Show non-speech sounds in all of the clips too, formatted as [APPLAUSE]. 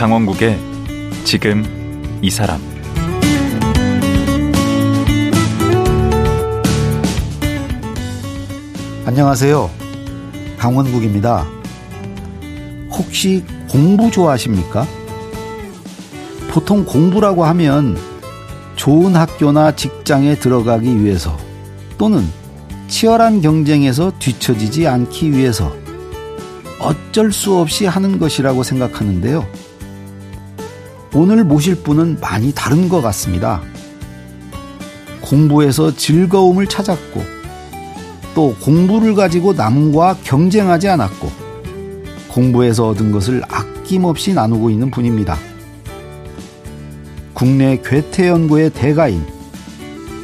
강원국의 지금 이 사람 안녕하세요. 강원국입니다. 혹시 공부 좋아하십니까? 보통 공부라고 하면 좋은 학교나 직장에 들어가기 위해서 또는 치열한 경쟁에서 뒤처지지 않기 위해서 어쩔 수 없이 하는 것이라고 생각하는데요. 오늘 모실 분은 많이 다른 것 같습니다. 공부에서 즐거움을 찾았고, 또 공부를 가지고 남과 경쟁하지 않았고, 공부에서 얻은 것을 아낌없이 나누고 있는 분입니다. 국내 괴테연구의 대가인,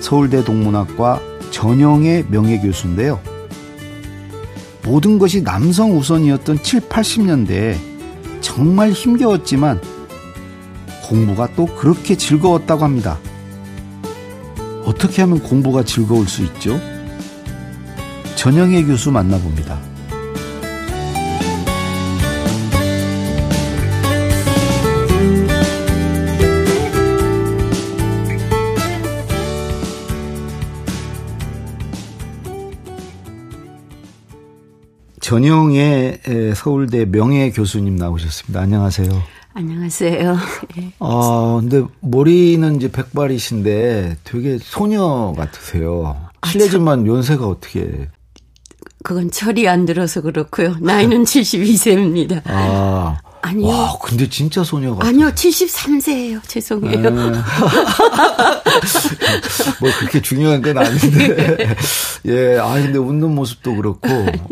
서울대 동문학과 전영의 명예교수인데요. 모든 것이 남성 우선이었던 7, 80년대에 정말 힘겨웠지만 공부가 또 그렇게 즐거웠다고 합니다. 어떻게 하면 공부가 즐거울 수 있죠? 전영애 교수 만나봅니다. 전영애 서울대 명예 교수님 나오셨습니다. 안녕하세요. 안녕하세요. 예. [LAUGHS] 아, 근데 머리는 이제 백발이신데 되게 소녀 같으세요. 아, 실례지만 아, 연세가 어떻게? 그건 철이 안 들어서 그렇고요. 나이는 [LAUGHS] 72세입니다. 아, 아니요. 와, 근데 진짜 소녀 같아요. 아니요, 73세예요. 죄송해요. 네. [LAUGHS] 뭐 그렇게 중요한 건 아닌데. [LAUGHS] 예, 아 근데 웃는 모습도 그렇고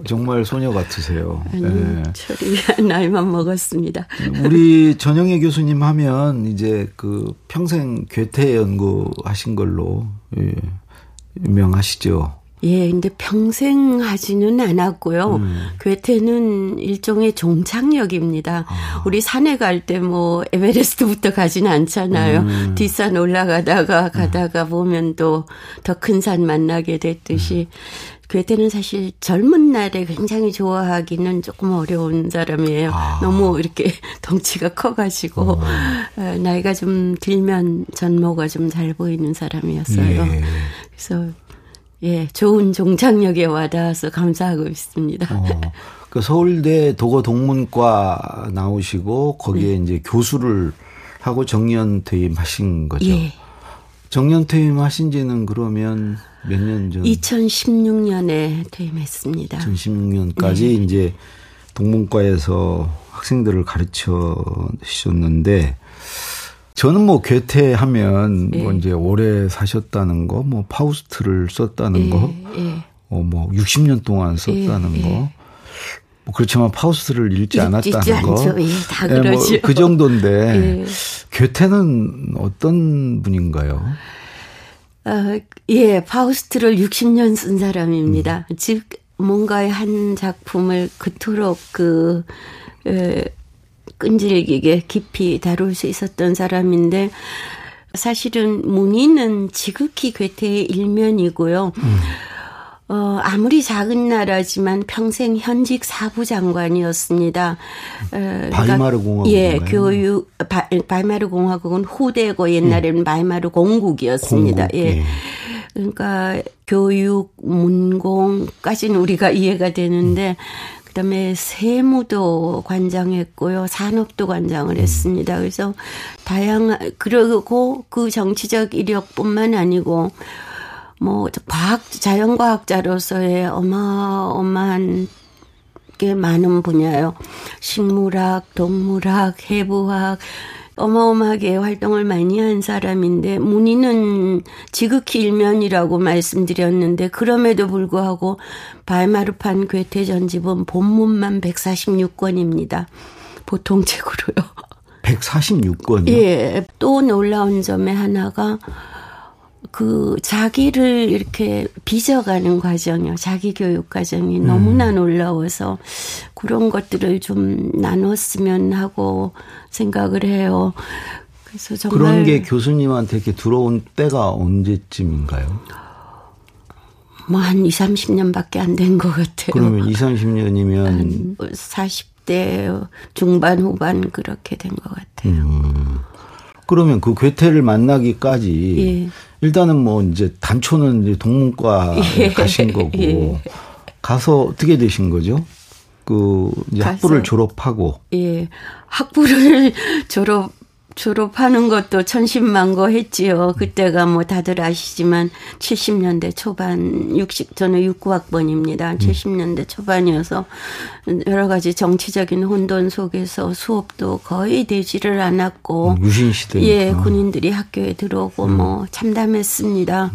정말 소녀 같으세요. 아니, 예. 저리 [LAUGHS] 나이만 먹었습니다. 우리 전영애 교수님 하면 이제 그 평생 괴테 연구하신 걸로 예, 유명하시죠. 예, 근데 평생 하지는 않았고요. 음. 괴테는 일종의 종착역입니다. 아. 우리 산에 갈 때 뭐 에베레스트부터 가지는 않잖아요. 음. 뒷산 올라가다가 가다가 음. 보면 또 더 큰 산 만나게 됐듯이 음. 괴테는 사실 젊은 날에 굉장히 좋아하기는 조금 어려운 사람이에요. 아. 너무 이렇게 [LAUGHS] 덩치가 커가지고 어. 어. 나이가 좀 들면 전모가 좀 잘 보이는 사람이었어요. 예. 그래서 예, 좋은 종착역에 와닿아서 감사하고 있습니다. 어, 그 서울대 도거 동문과 나오시고 거기에 네. 이제 교수를 하고 정년 퇴임하신 거죠. 예. 정년 퇴임하신 지는 그러면 몇 년 전? 2016년에 퇴임했습니다. 2016년까지 네. 이제 동문과에서 학생들을 가르쳐 주셨는데 저는 뭐 괴테하면 예. 뭐 이제 오래 사셨다는 거, 뭐 파우스트를 썼다는 예. 거, 예. 어, 뭐 60년 동안 썼다는 예, 거. 예. 뭐 그렇지만 파우스트를 읽지 않았다는 거. 예, 다 예, 뭐그 정도인데 [LAUGHS] 괴테는 어떤 분인가요? 어, 예, 파우스트를 60년 쓴 사람입니다. 음. 즉 뭔가의 한 작품을 그토록 그 에, 끈질기게 깊이 다룰 수 있었던 사람인데 사실은 문희는 지극히 괴테의 일면이고요. 음. 어, 아무리 작은 나라지만 평생 현직 사부 장관이었습니다. 어, 바이마르 공화국. 예, 교육, 바, 바이마르 공화국은 후대고 옛날에는 음. 바이마르 공국이었습니다. 공국, 예. 예. 그러니까 교육, 문공까지는 우리가 이해가 되는데, 음. 그다음에 세무도 관장했고요. 산업도 관장을 했습니다. 그래서 다양한 그리고 그 정치적 이력뿐만 아니고 뭐 과학 자연과학자로서의 어마어마한 게 많은 분야요. 식물학, 동물학, 해부학 어마어마하게 활동을 많이 한 사람인데 문의는 지극히 일면이라고 말씀드렸는데 그럼에도 불구하고 바이마르판 괴테 전집은 본문만 146권입니다. 보통 책으로요. 146권이요? 예. 또 놀라운 점의 하나가 그 자기를 이렇게 빚어가는 과정이요. 자기 교육 과정이 음. 너무나 놀라워서 그런 것들을 좀 나눴으면 하고 생각을 해요. 그래서 정말 그런 게 교수님한테 이렇게 들어온 때가 언제쯤인가요? 뭐한 2, 30년밖에 안 된 것 같아요. 그러면 2, 30년이면 40 20대 중반 후반 그렇게 된 것 같아요. 음. 그러면 그 괴테를 만나기까지 예. 일단은 뭐 이제 단초는 이제 동문과 예. 가신 거고 예. 가서 어떻게 되신 거죠? 그 이제 학부를 졸업하고 예 학부를 [LAUGHS] 졸업 졸업하는 것도 천신만고 했지요. 그때가 뭐 다들 아시지만 70년대 초반 60 저는 69학번입니다. 70년대 초반이어서 여러 가지 정치적인 혼돈 속에서 수업도 거의 되지를 않았고 음, 유신 시대 예, 군인들이 학교에 들어오고 음. 뭐 참담했습니다.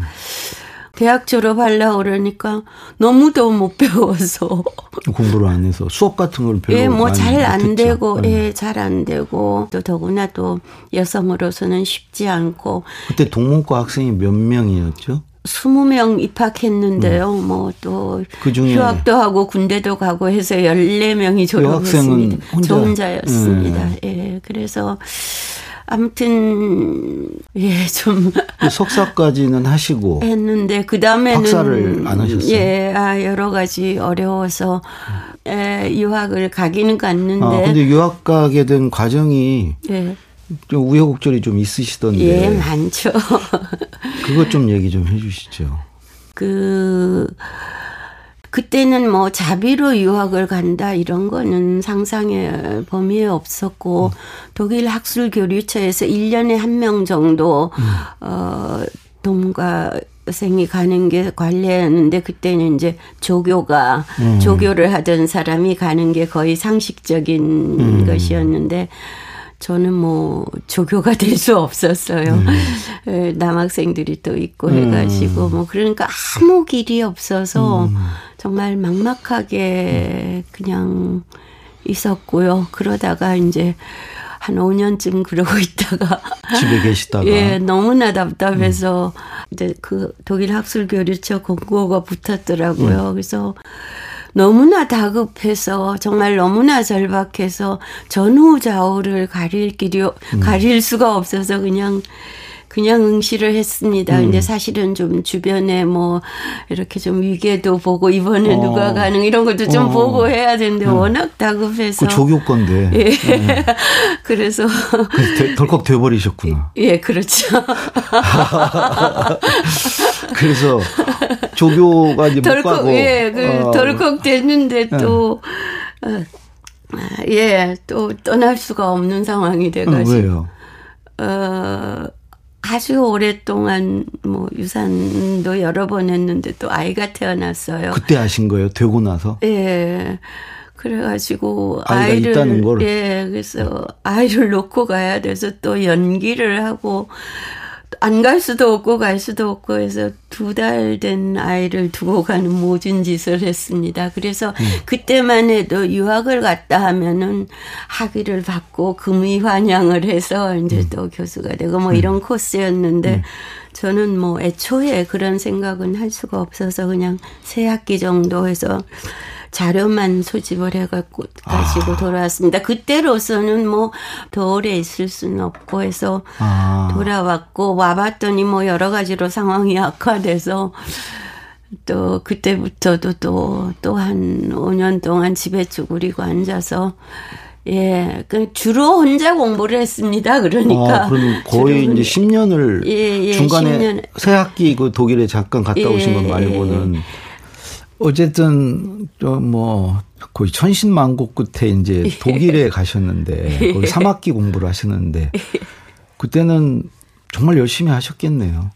음. 대학 졸업하려고 그러니까 너무도 못 배워서 [LAUGHS] 공부를 안 해서 수업 같은 걸 별로 예, 뭐잘 안 되고 네. 예, 잘 안 되고 또 더구나 또 여성으로서는 쉽지 않고 그때 동문과 학생이 몇 명이었죠? 20명 입학했는데요. 음. 뭐또 그중에 휴학도 하고 군대도 가고 해서 14명이 졸업했습니다. 혼자. 저 혼자였습니다. 음. 예. 그래서 아무튼 예 좀 석사까지는 하시고 했는데 그 다음에는 박사를 안 하셨어요. 예, 아 여러 가지 어려워서 예, 유학을 가기는 갔는데. 아 근데 유학 가게 된 과정이 예. 좀 우여곡절이 좀 있으시던데. 예, 많죠. [LAUGHS] 그것 좀 얘기 좀 해주시죠. 그 그때는 뭐 자비로 유학을 간다 이런 거는 상상의 범위에 없었고 음. 독일 학술 교류처에서 1년에 한 명 정도 음. 어 동가 생이 가는 게 관례였는데 그때는 이제 조교가 음. 조교를 하던 사람이 가는 게 거의 상식적인 음. 것이었는데 저는 뭐 조교가 될 수 없었어요. 음. 예, 남학생들이 또 있고 해가지고 뭐 그러니까 아무 길이 없어서 음. 정말 막막하게 그냥 있었고요. 그러다가 이제 한 5년쯤 그러고 [LAUGHS] 있다가 집에 계시다가 예 너무나 답답해서 음. 이제 그 독일 학술 교류처 공고가 붙었더라고요. 음. 그래서 너무나 다급해서 정말 너무나 절박해서 전후 좌우를 가릴 길이 음. 가릴 수가 없어서 그냥 그냥 응시를 했습니다. 음. 근데 사실은 좀 주변에 뭐 이렇게 좀 위계도 보고 이번에 어. 누가 가능 이런 것도 좀 어. 보고 해야 되는데 음. 워낙 다급해서 그 조교 건데. [LAUGHS] 예. 네. [LAUGHS] 그래서 그 덜컥 돼버리셨구나. 예, 그렇죠. [LAUGHS] 그래서 조교가 이제 덜컥, 못 가고 예, 그 어. 덜컥 됐는데 또 예. 어, 예, 또 떠날 수가 없는 상황이 돼가지고. 왜요? 어, 아주 오랫동안 뭐 유산도 여러 번 했는데 또 아이가 태어났어요. 그때 아신 거예요? 되고 나서? 예. 그래가지고 아이를 있다는 걸. 예, 그래서 아이를 놓고 가야 돼서 또 연기를 하고 안 갈 수도 없고 갈 수도 없고 해서 두 달 된 아이를 두고 가는 모진 짓을 했습니다. 그래서 음. 그때만 해도 유학을 갔다 하면은 학위를 받고 금위 환영을 해서 이제 음. 또 교수가 되고 뭐 음. 이런 코스였는데 음. 저는 뭐 애초에 그런 생각은 할 수가 없어서 그냥 세 학기 정도 해서 자료만 소집을 해갖고 가지고 아. 돌아왔습니다. 그때로서는 뭐 더 오래 있을 수는 없고 해서 아. 돌아왔고 와봤더니 뭐 여러 가지로 상황이 악화돼서 또 그때부터도 또 또 한 5년 동안 집에 쭈그리고 앉아서 예, 그 주로 혼자 공부를 했습니다. 그러니까. 아, 그럼 거의 이제 10년을 예, 예, 중간에 10년. 새 학기 그 독일에 잠깐 갔다 예, 오신 것 말고는 예. 어쨌든 좀뭐 거의 천신만고 끝에 이제 [LAUGHS] 예. 독일에 가셨는데 거기 3학기 공부를 하셨는데 그때는 정말 열심히 하셨겠네요.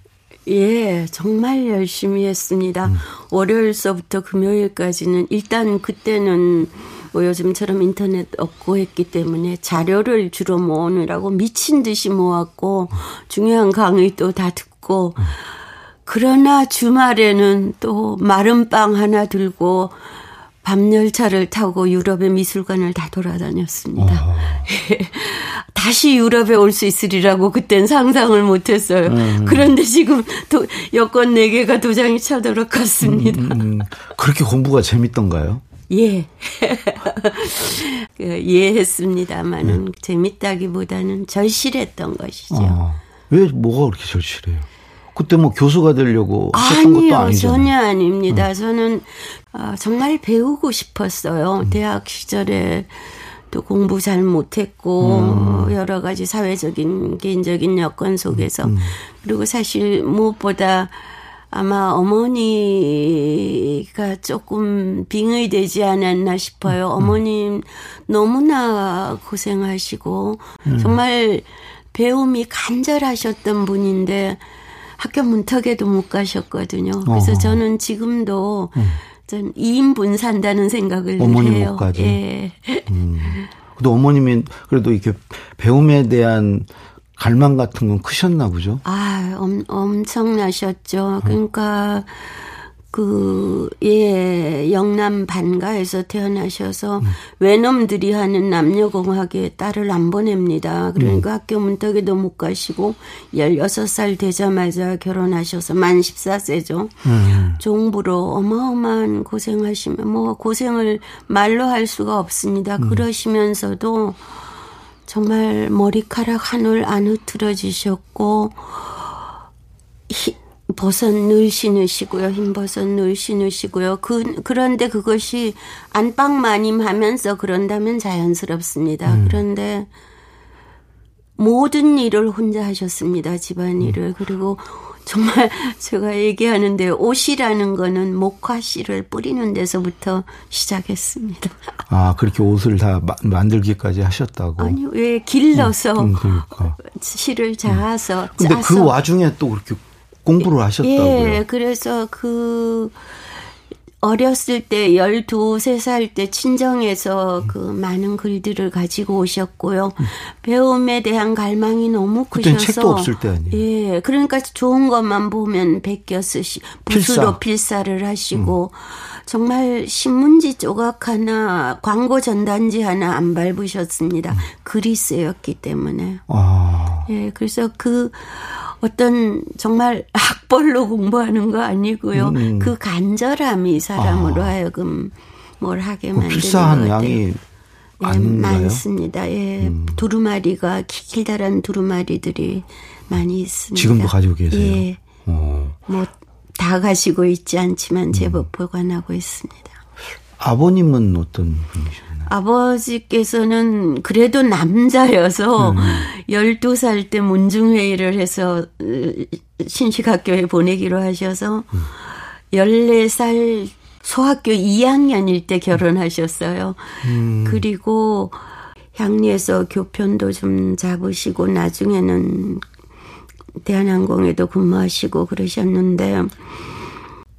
예, 정말 열심히 했습니다. 음. 월요일서부터 금요일까지는 일단 그때는 뭐 요즘처럼 인터넷 없고 했기 때문에 자료를 주로 모으느라고 미친 듯이 모았고 중요한 강의 또다 듣고 음. 그러나 주말에는 또 마른 빵 하나 들고 밤 열차를 타고 유럽의 미술관을 다 돌아다녔습니다. 어. [LAUGHS] 다시 유럽에 올 수 있으리라고 그땐 상상을 못 했어요. 음. 그런데 지금 도, 여권 4개가 도장이 차도록 갔습니다. 음, 음, 음. 그렇게 공부가 재밌던가요? 예. [LAUGHS] 그, 이해했습니다만은 네. 재밌다기보다는 절실했던 것이죠. 어. 왜 뭐가 그렇게 절실해요? 그때 뭐 교수가 되려고 하셨던 아니요, 것도 아니잖아요. 전혀 아닙니다. 응. 저는 어, 정말 배우고 싶었어요. 응. 대학 시절에 또 공부 잘 못했고 음. 여러 가지 사회적인 개인적인 여건 속에서 음. 그리고 사실 무엇보다 아마 어머니가 조금 빙의되지 않았나 싶어요. 음. 어머님 너무나 고생하시고 음. 정말 배움이 간절하셨던 분인데 학교 문턱에도 못 가셨거든요. 그래서 어. 저는 지금도 음. 전 2인분 산다는 생각을 어머님 해요. 못까지. 예. 음. 그래도 어머님이 그래도 이렇게 배움에 대한 갈망 같은 건 크셨나 보죠? 아, 엄, 엄청나셨죠. 그러니까 그, 예, 영남 반가에서 태어나셔서 음. 외놈들이 하는 남녀공학에 딸을 안 보냅니다. 그러니까 음. 학교 문턱에도 못 가시고 16살 되자마자 결혼하셔서 만 14세죠. 음. 종부로 어마어마한 고생하시면 뭐 고생을 말로 할 수가 없습니다. 음. 그러시면서도 정말 머리카락 한 올 안 흐트러지셨고 버섯 늘 신으시고요. 흰 버섯 늘 신으시고요. 그, 그런데 그것이 안방 마님 하면서 그런다면 자연스럽습니다. 음. 그런데 모든 일을 혼자 하셨습니다. 집안일을. 음. 그리고 정말 [LAUGHS] 제가 얘기하는데 옷이라는 거는 목화씨를 뿌리는 데서부터 시작했습니다. 아 그렇게 옷을 다 만들기까지 하셨다고? 아니 왜 길러서 음, 음, 그러니까. 실을 자아서. 음. 근데 그 와중에 또 그렇게 공부를 하셨다고요? 예, 그래서 그 어렸을 때 12, 3살 때 친정에서 그 많은 글들을 가지고 오셨고요. 배움에 대한 갈망이 너무 크셔서. 책도 없을 때 아니에요? 예. 그러니까 좋은 것만 보면 베껴 쓰시, 붓으로 필사. 를 하시고, 음. 정말 신문지 조각 하나, 광고 전단지 하나 안 밟으셨습니다. 음. 글이 쓰였기 때문에. 아. 예. 그래서 그, 어떤 정말 학벌로 공부하는 거 아니고요. 음. 그 간절함이 사람으로 아. 하여금 뭘 하게 그 만드는 필사한 양이 예, 많습니다. 예, 음. 두루마리가 길다란 두루마리들이 많이 있습니다. 지금도 가지고 계세요. 예. 어. 뭐다 가지고 있지 않지만 제법 음. 보관하고 있습니다. 아버님은 어떤 분이셨나요? 아버지께서는 그래도 남자여서 음. 12살 때 문중회의를 해서 어, 신식학교에 보내기로 하셔서 음. 14살 소학교 2학년일 때 결혼하셨어요. 음. 그리고 향리에서 교편도 좀 잡으시고 나중에는 대한항공에도 근무하시고 그러셨는데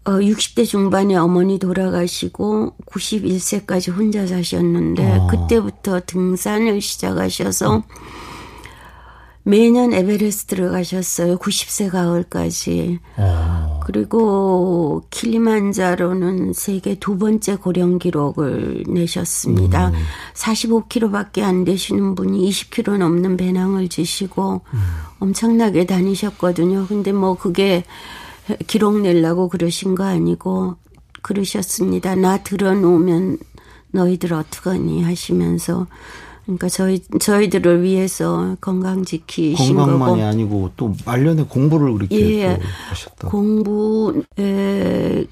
어, 60대 중반에 어머니 돌아가시고 91세까지 혼자 사셨는데 어. 그때부터 등산을 시작하셔서 어. 매년 에베레스트를 가셨어요. 90세 가을까지. 어. 그리고 킬리만자로는 세계 두 번째 고령 기록을 내셨습니다. 음. 45km밖에 안 되시는 분이 20km 넘는 배낭을 지시고 음. 엄청나게 다니셨거든요. 근데 뭐 그게 기록 내려고 그러신 거 아니고 그러셨습니다. 나 들어놓으면 너희들 어떡하니 하시면서 그러니까 저희 저희들을 위해서 건강 지키신 건강만이 거고. 아니고 또 말년에 공부를 그렇게 예, 하셨다. 공부 에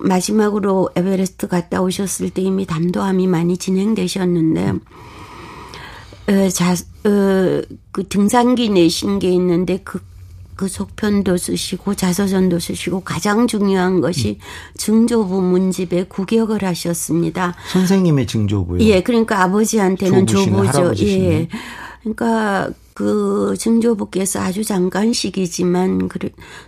마지막으로 에베레스트 갔다 오셨을 때 이미 담도암이 많이 진행되셨는데 에, 자, 어, 그 등산기 내신 게 있는데 그 그 속편도 쓰시고 자서전도 쓰시고 가장 중요한 것이 증조부 문집에 국역을 하셨습니다. 선생님의 증조부요? 예, 그러니까 아버지한테는 조부죠. 예. 그러니까 그 증조부께서 아주 잠깐씩이지만 그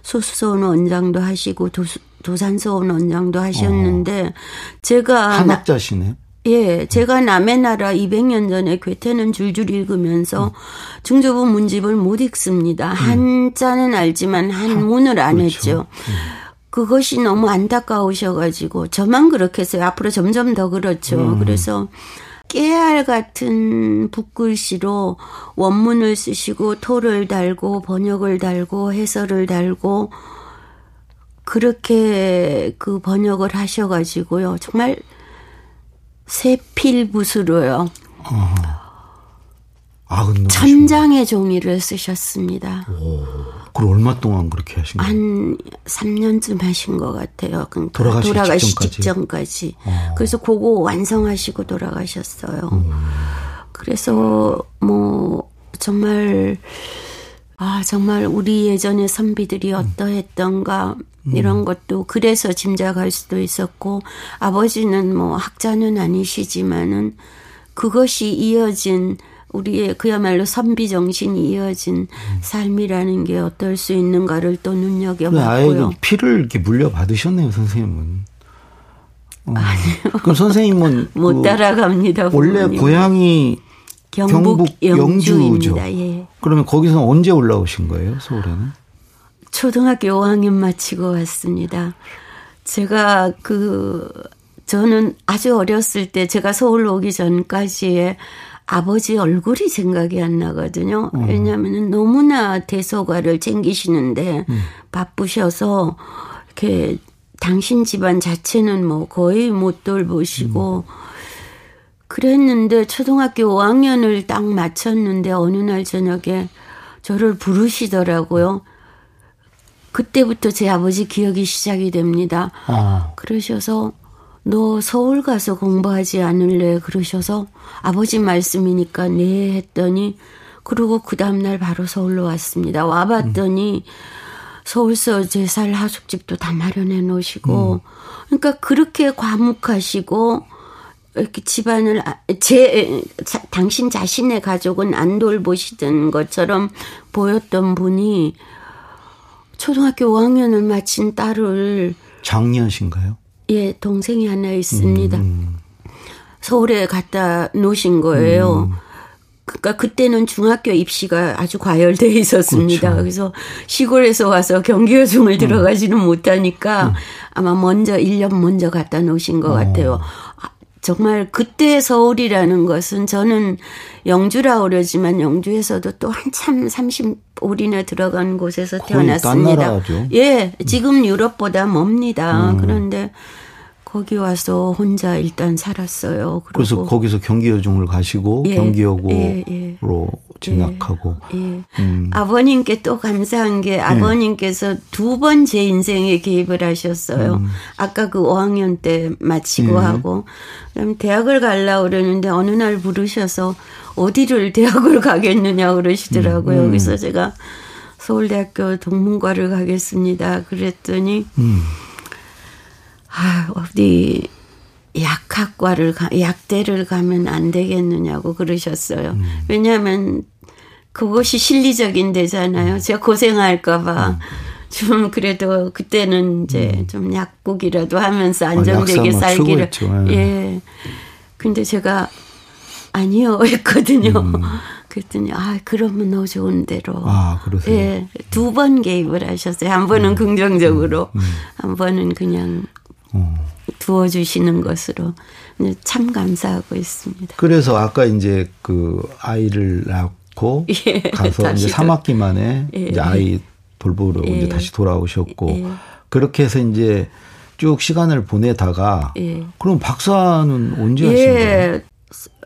소수소원 원장도 하시고 도수, 도산서원 원장도 하셨는데 어. 제가 한학자시네. 예, 제가 남의 나라 200년 전에 괴테는 줄줄 읽으면서 음. 중조부 문집을 못 읽습니다. 음. 한자는 알지만 한문을 안 그렇죠. 했죠. 음. 그것이 너무 안타까우셔가지고 저만 그렇게 해서 앞으로 점점 더 그렇죠. 음. 그래서 깨알 같은 붓글씨로 원문을 쓰시고 토를 달고 번역을 달고 해설을 달고 그렇게 그 번역을 하셔가지고요. 정말 세필붓으로요. 어. 아, 천장의 종이를 쓰셨습니다. 오, 그걸 얼마 동안 그렇게 하신 거예요? 한 3년쯤 하신 것 같아요. 그러니까 돌아가시 직전까지. 직전까지. 어. 그래서 그거 완성하시고 돌아가셨어요. 음. 그래서 뭐 정말 아 정말 우리 예전의 선비들이 어떠했던가 음. 이런 것도 그래서 짐작할 수도 있었고 아버지는 뭐 학자는 아니시지만은 그것이 이어진 우리의 그야말로 선비 정신이 이어진 삶이라는 게 어떨 수 있는가를 또 눈여겨봤고요. 아예 피를 이렇게 물려 받으셨네요, 선생님은. 어. 아니요. 그럼 선생님은 [LAUGHS] 못그 따라갑니다. 원래 부모님. 고향이 경북, 경북 영주죠. 예. 그러면 거기서 언제 올라오신 거예요, 서울에는? 초등학교 5학년 마치고 왔습니다. 제가 그 저는 아주 어렸을 때 제가 서울 오기 전까지의 아버지 얼굴이 생각이 안 나거든요. 음. 왜냐하면 너무나 대소가를 챙기시는데 음. 바쁘셔서 이렇게 당신 집안 자체는 뭐 거의 못 돌보시고 음. 그랬는데 초등학교 5학년을 딱 마쳤는데 어느 날 저녁에 저를 부르시더라고요. 그때부터 제 아버지 기억이 시작이 됩니다. 아. 그러셔서 너 서울 가서 공부하지 않을래? 그러셔서 아버지 말씀이니까 네 했더니 그리고 그 다음날 바로 서울로 왔습니다. 와봤더니 음. 서울서 제살 하숙집도 다 마련해 놓으시고 음. 그러니까 그렇게 과묵하시고 이렇게 집안을 아, 제 자, 당신 자신의 가족은 안 돌보시던 것처럼 보였던 분이 초등학교 5학년을 마친 딸을 장녀신가요? 예, 동생이 하나 있습니다. 음. 서울에 갖다 놓으신 거예요. 음. 그러니까 그때는 중학교 입시가 아주 과열돼 있었습니다. 그렇죠. 그래서 시골에서 와서 경기여중을 음. 들어가지는 못하니까 음. 아마 먼저 1년 먼저 갖다 놓으신 것 어. 같아요. 정말 그때 서울이라는 것은 저는 영주라 그러지만 영주에서도 또 한참 30올이나 들어간 곳에서 태어났습니다. 예, 지금 유럽보다 멉니다. 음. 그런데 거기 와서 혼자 일단 살았어요. 그래서 거기서 경기여중을 가시고 예, 경기여고로 예, 예. 진학하고. 예, 예. 음. 아버님께 또 감사한 게 예. 아버님께서 두 번 제 인생에 개입을 하셨어요. 음. 아까 그 5학년 때 마치고 하고 그다음에 대학을 가려고 그러는데 어느 날 부르셔서 어디를 [LAUGHS] 대학을 가겠느냐 그러시더라고요. 음. 그래서 제가 서울대학교 동문과를 가겠습니다. 그랬더니 음. 아, 어디 약학과를 가, 약대를 가면 안 되겠느냐고 그러셨어요. 음. 왜냐하면 그것이 실리적인 데잖아요. 제가 고생할까봐. 음. 좀 그래도 그때는 이제 음. 좀 약국이라도 하면서 아, 안정되게 아, 살기를. 예. 예. 근데 제가 아니요 [LAUGHS] 했거든요. 음. 그랬더니 아 그러면 너 좋은 대로. 아 그러세요. 예. 두 번 개입을 하셨어요. 한 번은 음. 긍정적으로, 음. 한 번은 그냥 어. 두어주시는 것으로 참 감사하고 있습니다. 그래서 아까 이제 그 아이를 낳고 [LAUGHS] 예, 가서 이제 3학기 만에 예, 이제 아이 돌보러 예, 이제 다시 돌아오셨고 예. 그렇게 해서 이제 쭉 시간을 보내다가 예. 그럼 박사는 언제 하신 예. 거예요?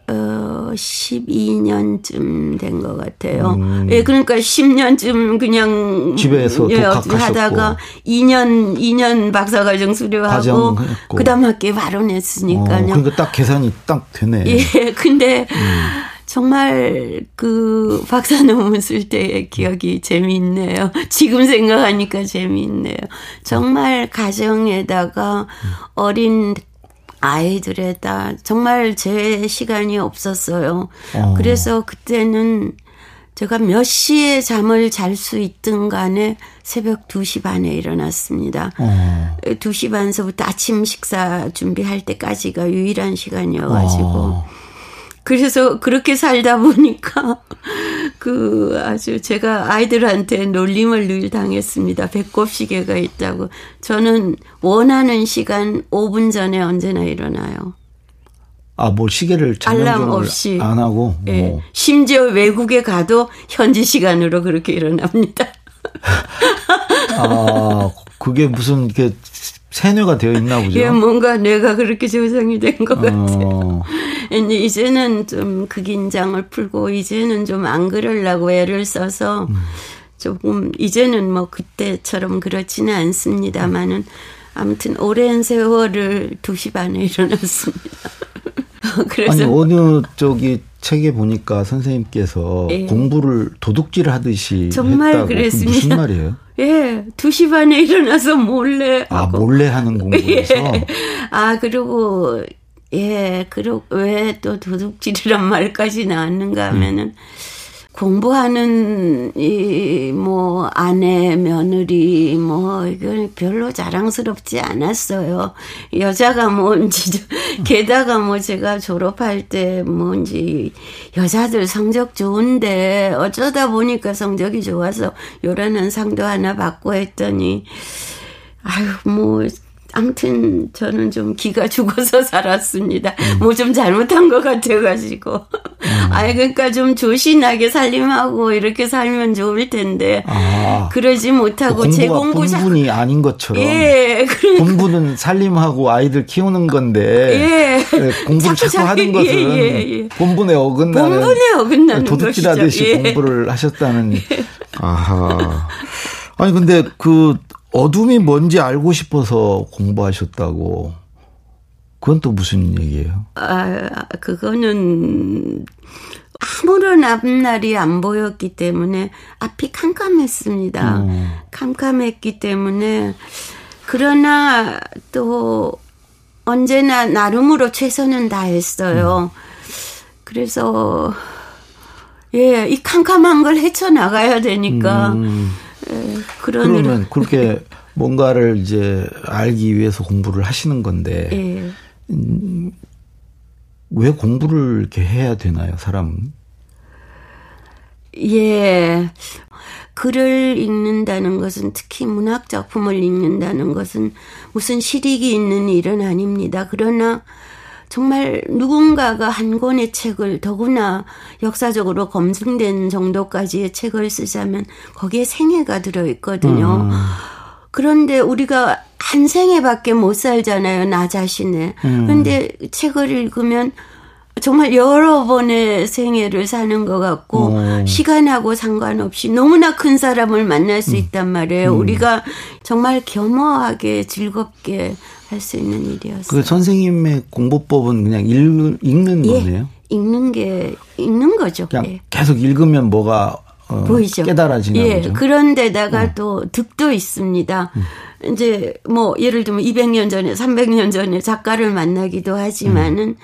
어, 12년쯤 된 것 같아요. 음. 예, 그러니까 10년쯤 그냥 집에서 예, 하다가 2년 2년 박사 과정 수료하고 그다음 학기에 바로 냈으니까요. 어, 그러니까 딱 계산이 딱 되네. 예, [LAUGHS] 근데 음. 정말 그 박사 논문 쓸 때의 기억이 재미있네요. [LAUGHS] 지금 생각하니까 재미있네요. 정말 가정에다가 음. 어린 아이들에다 정말 제 시간이 없었어요. 어. 그래서 그때는 제가 몇 시에 잠을 잘 수 있든 간에 새벽 2시 반에 일어났습니다. 어. 2시 반서부터 아침 식사 준비할 때까지가 유일한 시간이어가지고. 어. 그래서 그렇게 살다 보니까 [LAUGHS] 그 아주 제가 아이들한테 놀림을 늘 당했습니다. 배꼽 시계가 있다고. 저는 원하는 시간 5분 전에 언제나 일어나요. 아, 뭐 시계를 알람 없이 안 하고. 예. 네. 심지어 외국에 가도 현지 시간으로 그렇게 일어납니다. [LAUGHS] 아, 그게 무슨 이렇게 세뇌가 되어 있나 보죠. 예, 뭔가 뇌가 그렇게 조성이 된것 같아요. 어. 이제는 좀 그 긴장을 풀고 이제는 좀 안 그러려고 애를 써서 음. 조금 이제는 뭐 그때처럼 그렇지는 않습니다만은 아무튼 오랜 세월을 2시 반에 [LAUGHS] 일어났습니다. [LAUGHS] 그래서 아니 어느 저기 책에 보니까 선생님께서 예. 공부를 도둑질 하듯이 정말 했다고. 그랬습니다. 무슨 말이에요? [LAUGHS] 예, 2시 반에 일어나서 몰래 아, 몰래 하는 공부에서 예. 아, 그리고 예, 그리고 왜 또 도둑질이란 [LAUGHS] 말까지 나왔는가 하면은 음. 공부하는 이 뭐 아내 며느리 뭐 이건 별로 자랑스럽지 않았어요. 여자가 뭔지 [LAUGHS] 게다가 뭐 제가 졸업할 때 뭔지 여자들 성적 좋은데 어쩌다 보니까 성적이 좋아서 요라는 상도 하나 받고 했더니 아유 뭐 아무튼 저는 좀 기가 죽어서 [LAUGHS] 살았습니다. 음. 뭐좀 잘못한 것 같아가지고. 음. 아이 그러니까 좀 조신하게 살림하고 이렇게 살면 좋을 텐데 아. 그러지 못하고 그제 공부 본분이 아닌 것처럼. 예. 그러니까. 본분은 살림하고 아이들 키우는 건데. 예. 네, 공부를 자꾸, 자꾸 하는 것은 예, 예, 예. 본분에 어긋나는. 본분에 어긋나는 도둑질 하듯이 예. 공부를 하셨다는. [LAUGHS] 예. 아하. 아니 근데 그 어둠이 뭔지 알고 싶어서 공부하셨다고. 그건 또 무슨 얘기예요? 아, 그거는 아무런 앞날이 안 보였기 때문에 앞이 캄캄했습니다. 음. 캄캄했기 때문에 그러나 또 언제나 나름으로 최선은 다했어요. 음. 그래서 예, 이 캄캄한 걸 헤쳐나가야 되니까 음. 예, 그런 그러면 그렇게 [LAUGHS] 뭔가를 이제 알기 위해서 공부를 하시는 건데 예. 음, 왜 공부를 이렇게 해야 되나요, 사람은? 예. 글을 읽는다는 것은 특히 문학 작품을 읽는다는 것은 무슨 실익이 있는 일은 아닙니다. 그러나 정말 누군가가 한 권의 책을 더구나 역사적으로 검증된 정도까지의 책을 쓰자면 거기에 생애가 들어있거든요. 음. 그런데 우리가 한 생애밖에 못 살잖아요, 나 자신을. 음. 근데 책을 읽으면 정말 여러 번의 생애를 사는 것 같고 오. 시간하고 상관없이 너무나 큰 사람을 만날 수 음. 있단 말이에요. 음. 우리가 정말 겸허하게 즐겁게 할 수 있는 일이었어요. 그 선생님의 공부법은 그냥 읽, 읽는 예, 거네요. 읽는 게 읽는 거죠. 그냥 예. 계속 읽으면 뭐가 어, 보이죠. 깨달아지는 예, 거죠. 그런데다가 음. 또 득도 있습니다. 음. 이제 뭐 예를 들면 200년 전에 300년 전에 작가를 만나기도 하지만은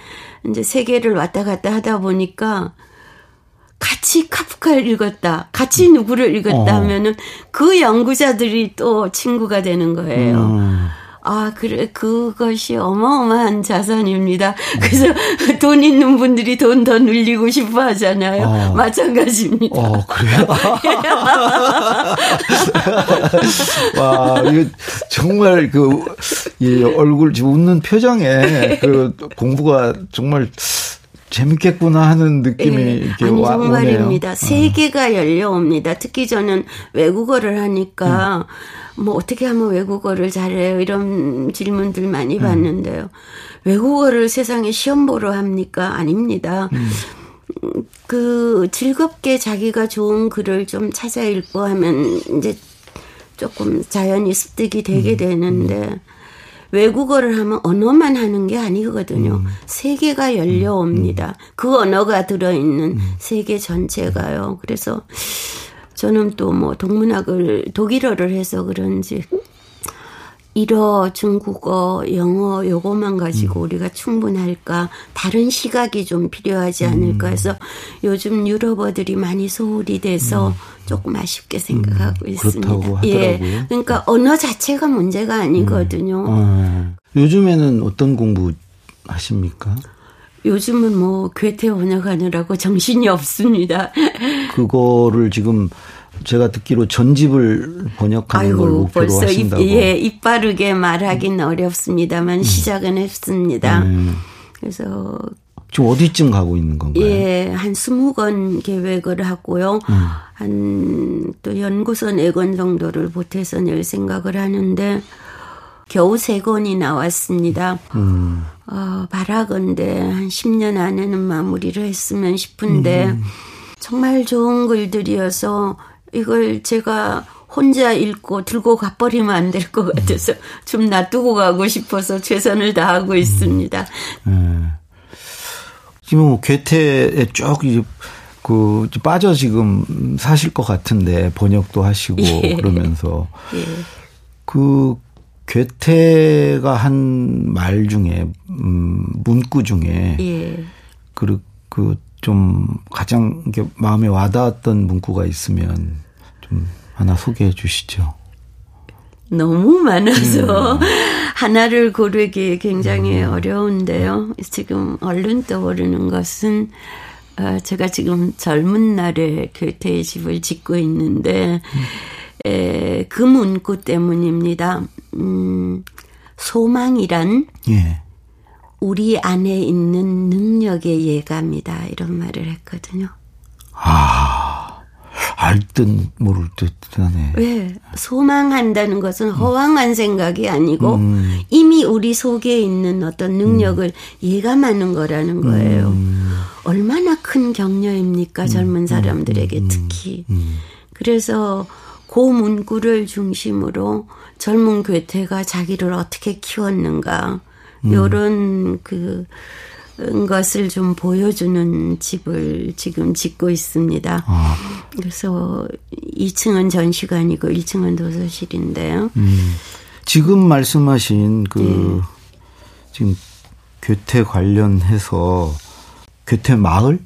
음. 이제 세계를 왔다 갔다 하다 보니까 같이 카프카를 읽었다, 같이 누구를 읽었다 어. 하면은 그 연구자들이 또 친구가 되는 거예요. 음. 아, 그래, 그것이 어마어마한 자산입니다. 그래서 [LAUGHS] 돈 있는 분들이 돈 더 늘리고 싶어 하잖아요. 어. 마찬가지입니다. 어, 그래요? [LAUGHS] 와, 이거 정말 그, 이 얼굴, 웃는 표정에 그 공부가 정말 재밌겠구나 하는 느낌이 네. 이렇게 아니, 와, 정말입니다. 세계가 어. 열려옵니다. 특히 저는 외국어를 하니까 음. 뭐 어떻게 하면 외국어를 잘해요 이런 질문들 많이 음. 받는데요. 외국어를 세상에 시험 보러 합니까? 아닙니다. 음. 그 즐겁게 자기가 좋은 글을 좀 찾아 읽고 하면 이제 조금 자연히 습득이 되게 음. 되는데 음. 외국어를 하면 언어만 하는 게 아니거든요. 음. 세계가 열려옵니다. 음. 그 언어가 들어있는 음. 세계 전체가요. 그래서 저는 또 뭐 동문학을 독일어를 해서 그런지 일어, 중국어, 영어 요것만 가지고 음. 우리가 충분할까? 다른 시각이 좀 필요하지 않을까 음. 해서 요즘 유럽어들이 많이 소홀이 돼서 음. 조금 아쉽게 생각하고 음. 있습니다. 예. 그러니까 언어 자체가 문제가 아니거든요. 어. 요즘에는 어떤 공부 하십니까? 요즘은 뭐 괴테 번역하느라고 정신이 없습니다. [LAUGHS] 그거를 지금 제가 듣기로 전집을 번역하는 아이고, 걸 목표로 벌써 하신다고. 입, 예, 입 바르게 말하기는 어렵습니다만 음. 시작은 했습니다. 음. 그래서 지금 어디쯤 가고 있는 건가요? 예, 한 스무 권 계획을 하고요. 음. 한또 연구소 네권 정도를 보태서 낼 생각을 하는데 겨우 세 권이 나왔습니다. 음. 어, 바라건대 한 10년 안에는 마무리를 했으면 싶은데 음. 정말 좋은 글들이어서 이걸 제가 혼자 읽고 들고 가버리면 안 될 것 같아서 좀 놔두고 가고 싶어서 최선을 다하고 있습니다. 음. 네. 지금 뭐 괴테에 쭉 이제 그 빠져 지금 사실 것 같은데 번역도 하시고 예. 그러면서 예. 그 괴테가 한 말 중에 음 문구 중에 예. 그그 가장 마음에 와닿았던 문구가 있으면 좀 하나 소개해 주시죠. 너무 많아서 음. [LAUGHS] 하나를 고르기 굉장히 음. 어려운데요. 지금 얼른 떠오르는 것은 어, 제가 지금 젊은 날에 교태의 집을 짓고 있는데 음. 에, 그 문구 때문입니다. 음, 소망이란 예. 우리 안에 있는 능력의 예감이다 이런 말을 했거든요. 아, 알듯 모를 듯 하네. 왜 소망한다는 것은 허황한 생각이 아니고 음. 이미 우리 속에 있는 어떤 능력을 음. 예감하는 거라는 거예요. 음. 얼마나 큰 격려입니까 젊은 음. 사람들에게 음. 특히. 음. 그래서 고 문구를 중심으로 젊은 괴테가 자기를 어떻게 키웠는가 음. 요런 그 것을 좀 보여주는 집을 지금 짓고 있습니다. 아. 그래서 2층은 전시관이고 1층은 도서실인데요. 음. 지금 말씀하신 그 네. 지금 괴테 관련해서 괴테 마을?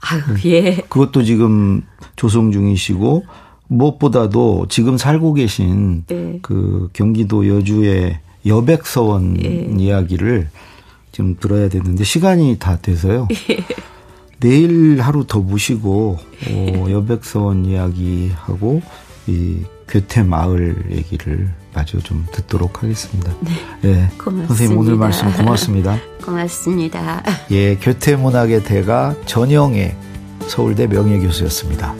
아유, 예. 그것도 지금 조성 중이시고 무엇보다도 지금 살고 계신 네. 그 경기도 여주의 여백서원 네. 이야기를 좀 들어야 되는데 시간이 다 돼서요. 예. 내일 하루 더 모시고 어, 여백서원 이야기하고 이 괴테 마을 얘기를 마저 좀 듣도록 하겠습니다. 네. 예. 고맙습니다. 선생님 오늘 말씀 고맙습니다. [LAUGHS] 고맙습니다. 예, 괴테 문학의 대가 전영애 서울대 명예교수였습니다.